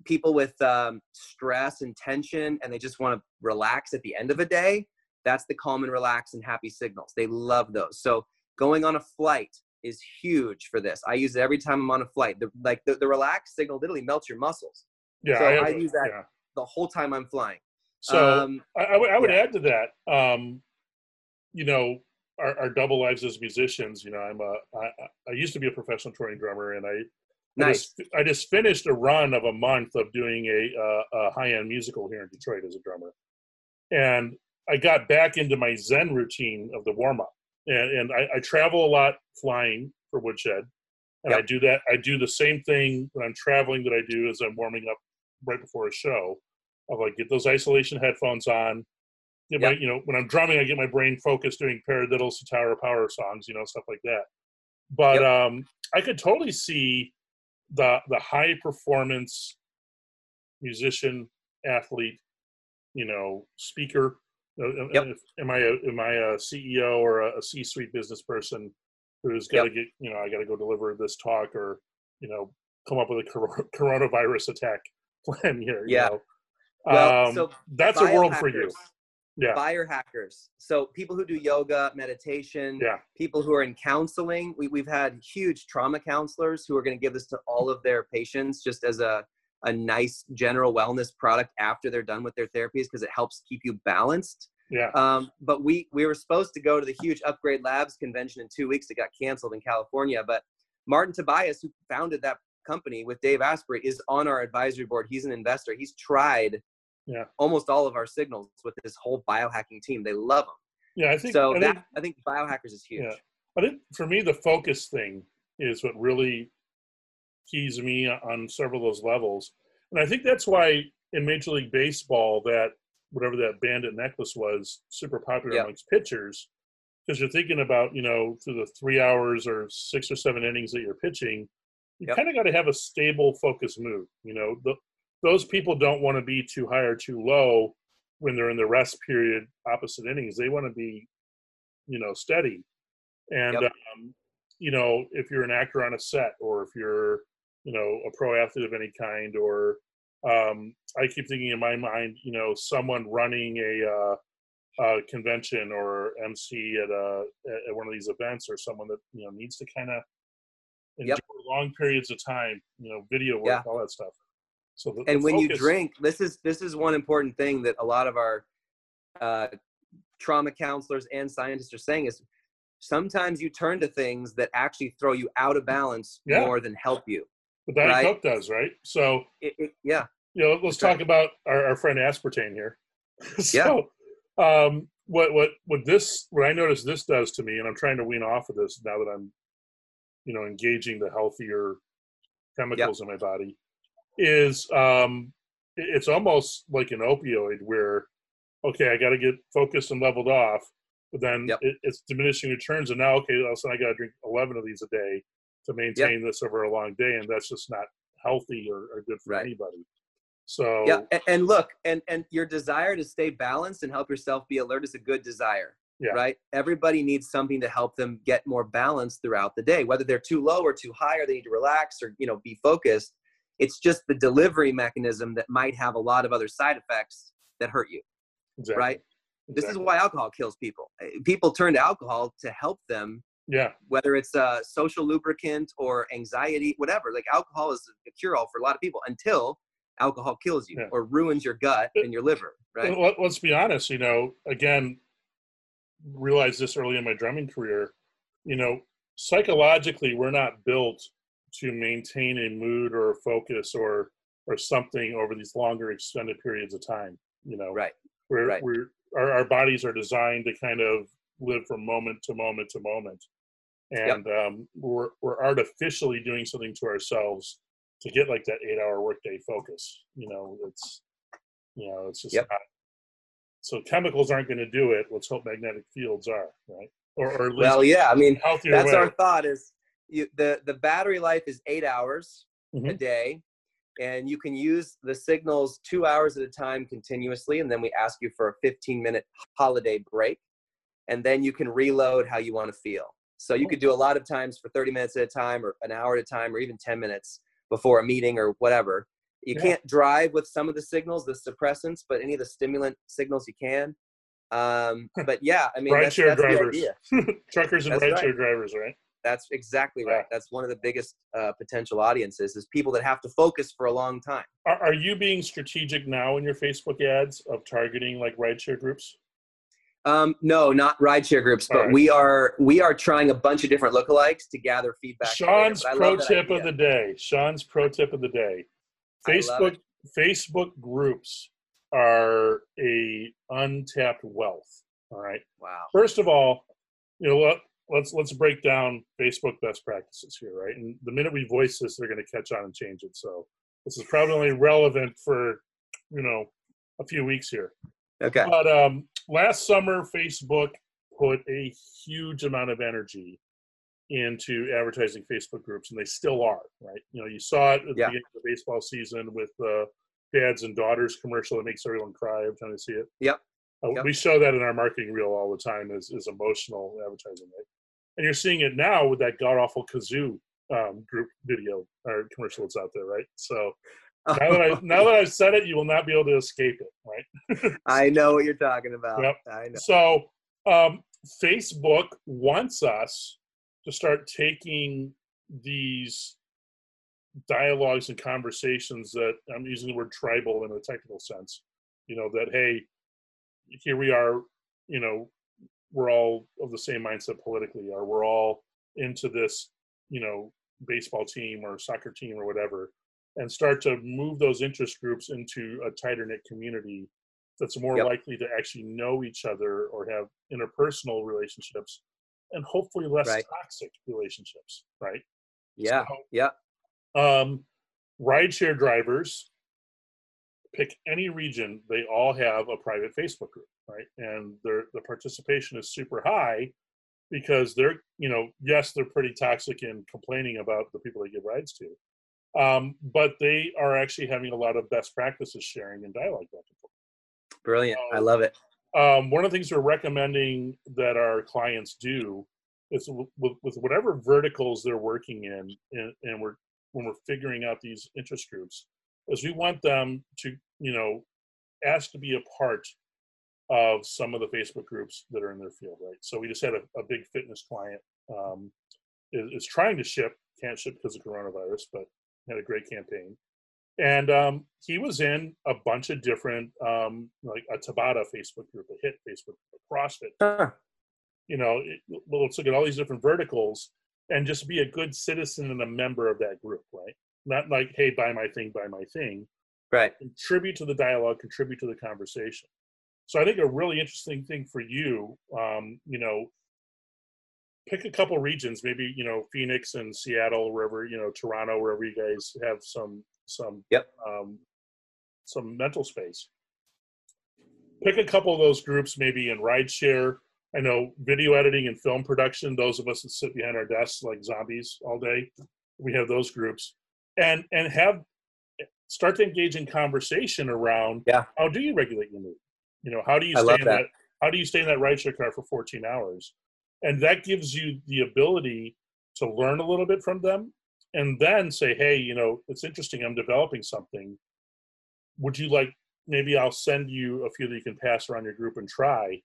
people with um, stress and tension and they just want to relax at the end of a day that's the calm and relax and happy signals they love those so going on a flight is huge for this i use it every time i'm on a flight the, like the, the relax signal literally melts your muscles yeah So I, I use that- yeah. the whole time i'm flying so um, I, I would, I would yeah. add to that. Um, you know, our, our double lives as musicians. You know, I'm a. I- I used to be a professional touring drummer, and I, I nice just, I just finished a run of a month of doing a, uh, a high end musical here in Detroit as a drummer, and I got back into my Zen routine of the warm up, and, and I, I travel a lot flying for Woodshed, and I do that. I do the same thing when I'm traveling that I do as I'm warming up right before a show. Of like get those isolation headphones on, get my Yep. you know when I'm drumming, I get my brain focused doing paradiddles, to Tower Power songs, you know stuff like that. But um, I could totally see the the high performance musician, athlete, you know, speaker. Uh, uh, Yep. if- Am I a, am I a CEO or a, a C-suite business person who's got to Yep. get you know I got to go deliver this talk or you know come up with a cor- [LAUGHS] coronavirus attack [LAUGHS] plan here? you Yeah. know? Well, Um, so that's a world for you. Yeah. biohackers so people who do yoga meditation Yeah. people who are in counseling we, we've had huge trauma counselors who are going to give this to all of their patients just as a, a nice general wellness product after they're done with their therapies because it helps keep you balanced Yeah. Um, but we we were supposed to go to the huge Upgrade Labs convention in two weeks. It got canceled in California. But Martin Tobias, who founded that company with Dave Asprey, is on our advisory board. He's an investor. He's tried Yeah. almost all of our signals with this whole biohacking team. They love them. Yeah. I think So I that think, I think biohackers is huge. Yeah. I think for me the focus thing is what really keys me on several of those levels, and I think that's why in Major League Baseball that whatever that bandit necklace was super popular Yeah. amongst pitchers because you're thinking about you know through the three hours or six or seven innings that you're pitching you Yep. kind of got to have a stable focus move you know the, those people don't want to be too high or too low when they're in the rest period opposite innings they want to be you know steady and Yep. um, you know if you're an actor on a set or if you're you know a pro athlete of any kind or um, i keep thinking in my mind you know someone running a uh, uh, convention or MC at a at one of these events or someone that you know needs to kind of endure Yep. long periods of time, you know, video work, Yeah. all that stuff. So the, and the when you drink this is this is one important thing that a lot of our uh, trauma counselors and scientists are saying is sometimes you turn to things that actually throw you out of balance Yeah. more than help you But Diet right? Coke does, right? So it, it- yeah you know, let's talk about our, our friend aspartame here. [LAUGHS] so, um, what what what this what I notice this does to me, and I'm trying to wean off of this now that I'm, you know, engaging the healthier chemicals in my body, is um, it's almost like an opioid where, okay, I got to get focused and leveled off, but then Yep. it, it's diminishing returns, and now okay, all of a sudden I got to drink 11 of these a day to maintain this over a long day, and that's just not healthy or, or good for Right. anybody. So yeah and, and look and and your desire to stay balanced and help yourself be alert is a good desire Yeah. right everybody needs something to help them get more balance throughout the day whether they're too low or too high or they need to relax or you know be focused it's just the delivery mechanism that might have a lot of other side effects that hurt you exactly. right this is why alcohol kills people Uh, people turn to alcohol to help them yeah, whether it's a social lubricant or anxiety whatever like alcohol is a cure-all for a lot of people until alcohol kills you Yeah. or ruins your gut and your liver right let's be honest. You know, again, realized this early in my drumming career. You know, psychologically, we're not built to maintain a mood or a focus or or something over these longer extended periods of time. You know, right we're right. we're our, our bodies are designed to kind of live from moment to moment to moment, and um, we're we're artificially doing something to ourselves to get like that eight hour workday focus. You know, it's you know, it's just Yep. not. So chemicals aren't going to do it. Let's hope magnetic fields are right, or, or at least well yeah i mean that's way. our thought is you, the the battery life is eight hours a Mhm. day and you can use the signals two hours at a time continuously and then we ask you for a 15 minute holiday break and then you can reload how you want to feel so you could do a lot of times for 30 minutes at a time or an hour at a time or even 10 minutes before a meeting or whatever you Yeah. can't drive with some of the signals the suppressants but any of the stimulant signals you can um, [LAUGHS] but yeah i mean that's, Rideshare drivers. idea [LAUGHS] truckers and rideshare right. drivers, right? That's exactly right. That's one of the biggest uh, potential audiences is people that have to focus for a long time. Are, are you being strategic now in your Facebook ads of targeting like rideshare groups? Um, no, not rideshare groups, but right. we are we are trying a bunch of different lookalikes to gather feedback. Sean's but pro tip of the day. Sean's pro tip of the day. Facebook Facebook groups are a untapped wealth. All right. Wow. First of all, you know what? Let's let's break down Facebook best practices here, right? And the minute we voice this, they're going to catch on and change it. So this is probably only relevant for you know a few weeks here. Okay. But um, last summer, Facebook put a huge amount of energy into advertising Facebook groups, and they still are, right? You know, you saw it at the Yeah. beginning of the baseball season with the dads and daughters commercial that makes everyone cry every time they see it. Yep. Uh, Yep. We show that in our marketing reel all the time as, is emotional advertising, right? And you're seeing it now with that god awful kazoo um, group video or commercial that's out there, right? So [LAUGHS] now that I now that I've said it, you will not be able to escape it, right? [LAUGHS] I know what you're talking about. Yep. I know. So um, Facebook wants us to start taking these dialogues and conversations that I'm using the word tribal in a technical sense. You know that hey, here we are. You know, we're all of the same mindset politically, or we're all into this. You know, baseball team or soccer team or whatever, and start to move those interest groups into a tighter knit community that's more Yep. likely to actually know each other or have interpersonal relationships and hopefully less Right. toxic relationships right Yeah. So, Yeah. um, rideshare drivers pick any region they all have a private facebook group right and their the participation is super high because they're you know yes they're pretty toxic in complaining about the people they give rides to um, but they are actually having a lot of best practices sharing and dialogue back and forth Brilliant. I love it. um, one of the things we're recommending that our clients do is with, with whatever verticals they're working in, and, and we're when we're figuring out these interest groups, is we want them to you know ask to be a part of some of the Facebook groups that are in their field, right? So we just had a, a big fitness client um, is, is trying to ship can't ship because of coronavirus, but had a great campaign. And um, he was in a bunch of different, um, like a Tabata Facebook group, a HIIT Facebook, a CrossFit. Huh. You know, it, well, let's look at all these different verticals and just be a good citizen and a member of that group, right? Not like, hey, buy my thing, buy my thing. Right. Contribute to the dialogue, contribute to the conversation. So I think a really interesting thing for you, um, you know, pick a couple regions, maybe you know Phoenix and Seattle, wherever you know Toronto, wherever you guys have some some Yep. um, some mental space. Pick a couple of those groups, maybe in rideshare. I know video editing and film production. Those of us that sit behind our desks like zombies all day, we have those groups, and and have start to engage in conversation around Yeah. how do you regulate your mood? You know, how do you stay in that. that how do you stay in that rideshare car for 14 hours? And that gives you the ability to learn a little bit from them and then say, hey, you know, it's interesting, I'm developing something. Would you like maybe I'll send you a few that you can pass around your group and try.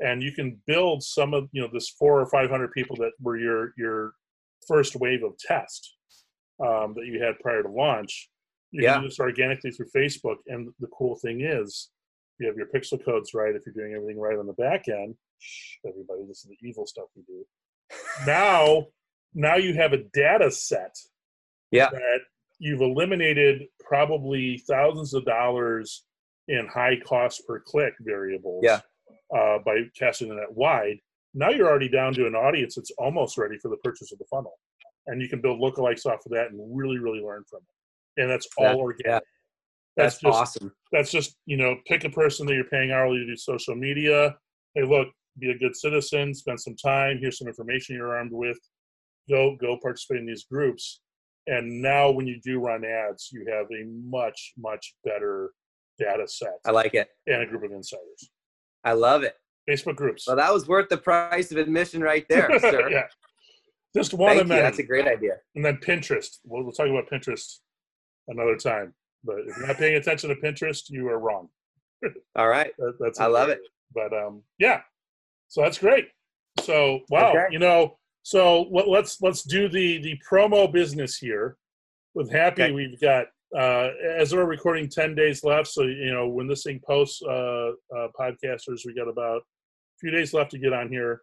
And you can build some of you know this four or five hundred people that were your your first wave of test um, that you had prior to launch. You Yeah. can do this organically through Facebook. And the cool thing is, you have your pixel codes right if you're doing everything right on the back end. Shh, everybody, this is the evil stuff we do. [LAUGHS] now, now you have a data set Yeah. that you've eliminated probably thousands of dollars in high cost per click variables Yeah. uh, by casting the net wide. Now you're already down to an audience that's almost ready for the purchase of the funnel. And you can build lookalikes off of that and really, really learn from it. And that's all That- organic. yeah. That's, That's just awesome. that's just you know pick a person that you're paying hourly to do social media hey look be a good citizen spend some time here's some information you're armed with go go participate in these groups and now when you do run ads you have a much much better data set I like it. and a group of insiders I love it. facebook groups Well, that was worth the price of admission right there, [LAUGHS] sir. yeah just one of many That's a great idea. and then pinterest we'll, we'll talk about pinterest another time but if you're not paying attention to pinterest you are wrong [LAUGHS] All right. That, that's I love it. But um, yeah, so that's great. So wow, Okay. you know, so let, let's let's do the the promo business here. With Hapbee, Okay. we've got uh, as we're recording ten days left. So you know, when this thing posts, uh, uh, podcasters, we got about a few days left to get on here.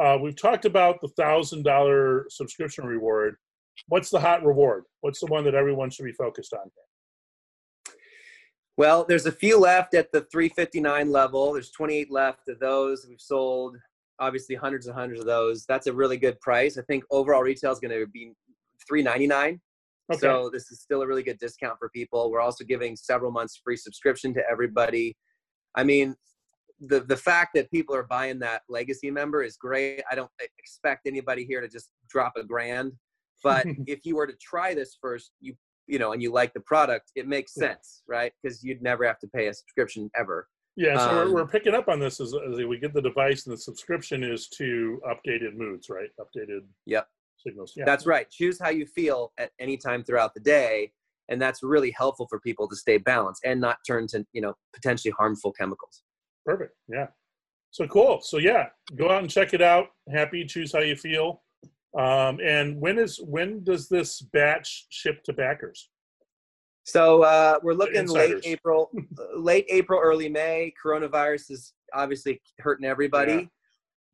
Uh, we've talked about the thousand dollar subscription reward. What's the hot reward? What's the one that everyone should be focused on? Well, there's a few left at the 359 level. There's 28 left of those. We've sold obviously hundreds and hundreds of those. That's a really good price. I think overall retail is going to be 399. Okay. So this is still a really good discount for people. We're also giving several months free subscription to everybody. I mean, the the fact that people are buying that legacy member is great. I don't expect anybody here to just drop a grand, but [LAUGHS] if you were to try this first, you you know, and you like the product, it makes sense, right? Because you'd never have to pay a subscription ever. Yeah, so Um, we're, we're picking up on this as, as we get the device, and the subscription is to updated moods, right? Updated Yep. signals. Yeah, That's right. Choose how you feel at any time throughout the day, and that's really helpful for people to stay balanced and not turn to you know potentially harmful chemicals. Perfect. Yeah, so cool. So yeah, go out and check it out. Hapbee, choose how you feel. Um, and when is when does this batch ship to backers? So uh, we're looking insiders. late April, [LAUGHS] late April, early May. Coronavirus is obviously hurting everybody, Yeah.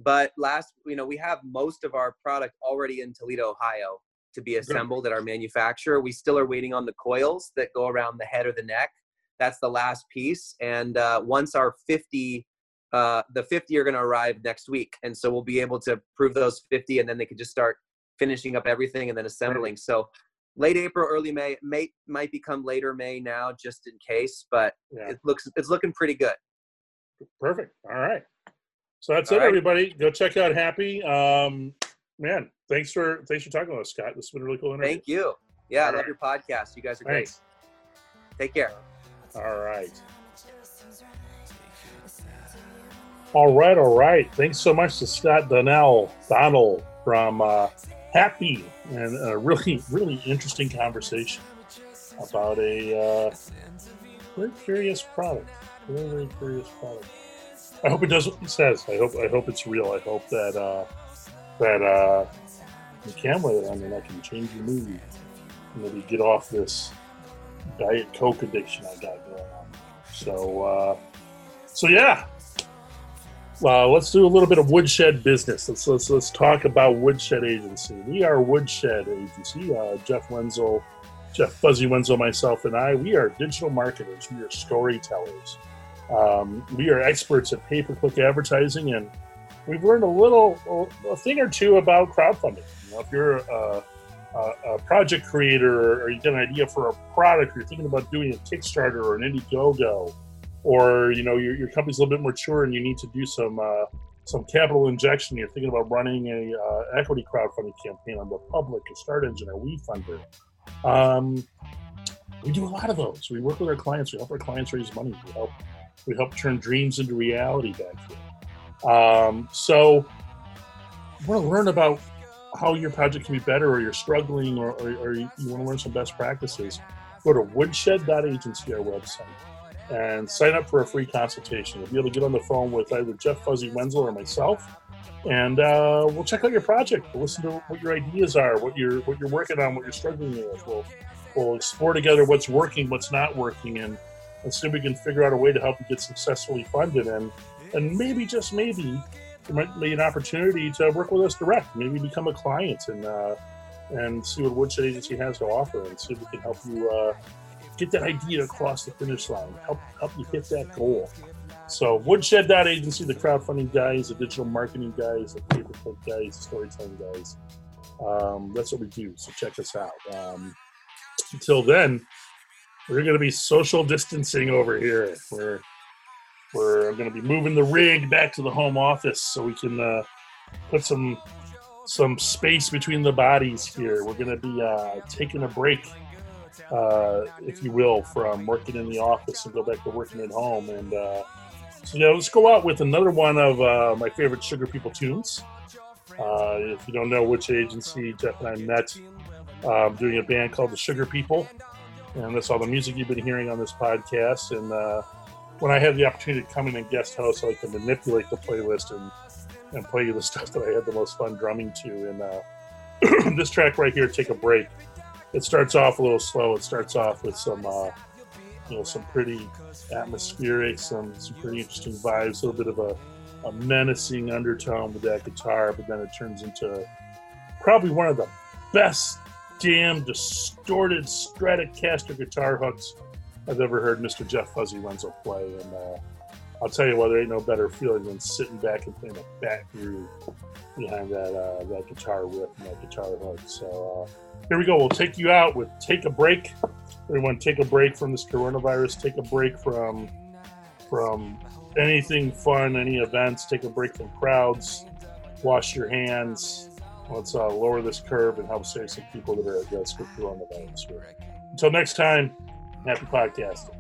but last you know we have most of our product already in Toledo, Ohio, to be assembled at our manufacturer. We still are waiting on the coils that go around the head or the neck. That's the last piece, and uh, once our 50. Uh, the 50 are going to arrive next week, and so we'll be able to prove those 50, and then they can just start finishing up everything and then assembling. So late April, early May. May might become later May now, just in case, but Yeah, it looks it's looking pretty good. perfect. All right. So that's All it, right. everybody. Go check out Hapbee. Um, man, thanks for thanks for talking to us, Scott. This has been a really cool interview. Thank you. Yeah, I All love right. your podcast. You guys are great. Thanks. Take care. All right. All right, all right. Thanks so much to Scott Donnell Donald from uh, Hapbee, and a really, really interesting conversation about a uh, very curious product. Very, very curious product. I hope it does what he says. I hope, I hope it's real. I hope that uh, that uh, can wear it on, then I can change mood and maybe get off this diet coke addiction I got going on. So, uh, so yeah. Well, let's do a little bit of woodshed business. Let's let's let's talk about Woodshed Agency. We are Woodshed Agency. Uh, Jeff Wenzel, Jeff Fuzzy Wenzel, myself, and I. We are digital marketers. We are storytellers. Um, we are experts at pay-per-click advertising, and we've learned a little, a thing or two about crowdfunding. You know, if you're a, a project creator or you get an idea for a product, you're thinking about doing a Kickstarter or an Indiegogo or you know your, your company's a little bit mature and you need to do some uh, some capital injection. You're thinking about running a uh, equity crowdfunding campaign on the public, or Start Engine, or WeFunder. Um, we do a lot of those. We work with our clients. We help our clients raise money. We help we help turn dreams into reality back here. Um, so, to learn about how your project can be better, or you're struggling, or, or, or you want to learn some best practices. Go to woodshed.agency, our website and sign up for a free consultation. You'll be able to get on the phone with either Jeff Fuzzy Wenzel or myself, and uh, we'll check out your project. We'll listen to what your ideas are, what you're what you're working on, what you're struggling with. We'll we'll explore together what's working, what's not working, and and see if we can figure out a way to help you get successfully funded. And and maybe just maybe might be an opportunity to work with us direct. Maybe become a client and. Uh, and see what Woodshed Agency has to offer, and see if we can help you uh, get that idea across the finish line, help help you hit that goal. So Woodshed Agency, the crowdfunding guys, the digital marketing guys, the per guys, the storytelling guys. Um, that's what we do. So check us out. Um, until then, we're going to be social distancing over here. We're we're going to be moving the rig back to the home office so we can uh, put some some space between the bodies here. We're going to be uh, taking a break uh, if you will, from working in the office and go back to working at home. And uh, so, yeah, let's go out with another one of uh, my favorite Sugar People tunes. Uh, if you don't know which agency, Jeff and I met um, doing a band called the Sugar People. And that's all the music you've been hearing on this podcast. And uh, when I had the opportunity to come in and guest host, so I could manipulate the playlist and, and play you the [LAUGHS] stuff that I had the most fun drumming to. And uh, [CLEARS THROAT] this track right here, Take a Break, it starts off a little slow. It starts off with some, uh, you know, some pretty atmospheric, some some pretty interesting vibes. A little bit of a, a menacing undertone with that guitar, but then it turns into probably one of the best damn distorted Stratocaster guitar hooks I've ever heard Mr. Jeff Fuzzy Wenzel play. And uh, I'll tell you what, there ain't no better feeling than sitting back and playing a back groove behind that uh, that guitar riff and that guitar hook. So uh, here we go. We'll take you out with "Take a Break." Everyone, take a break from this coronavirus. Take a break from from anything fun, any events. Take a break from crowds. Wash your hands. Let's uh, lower this curve and help save some people that are at risk with coronavirus. Until next time, happy podcasting.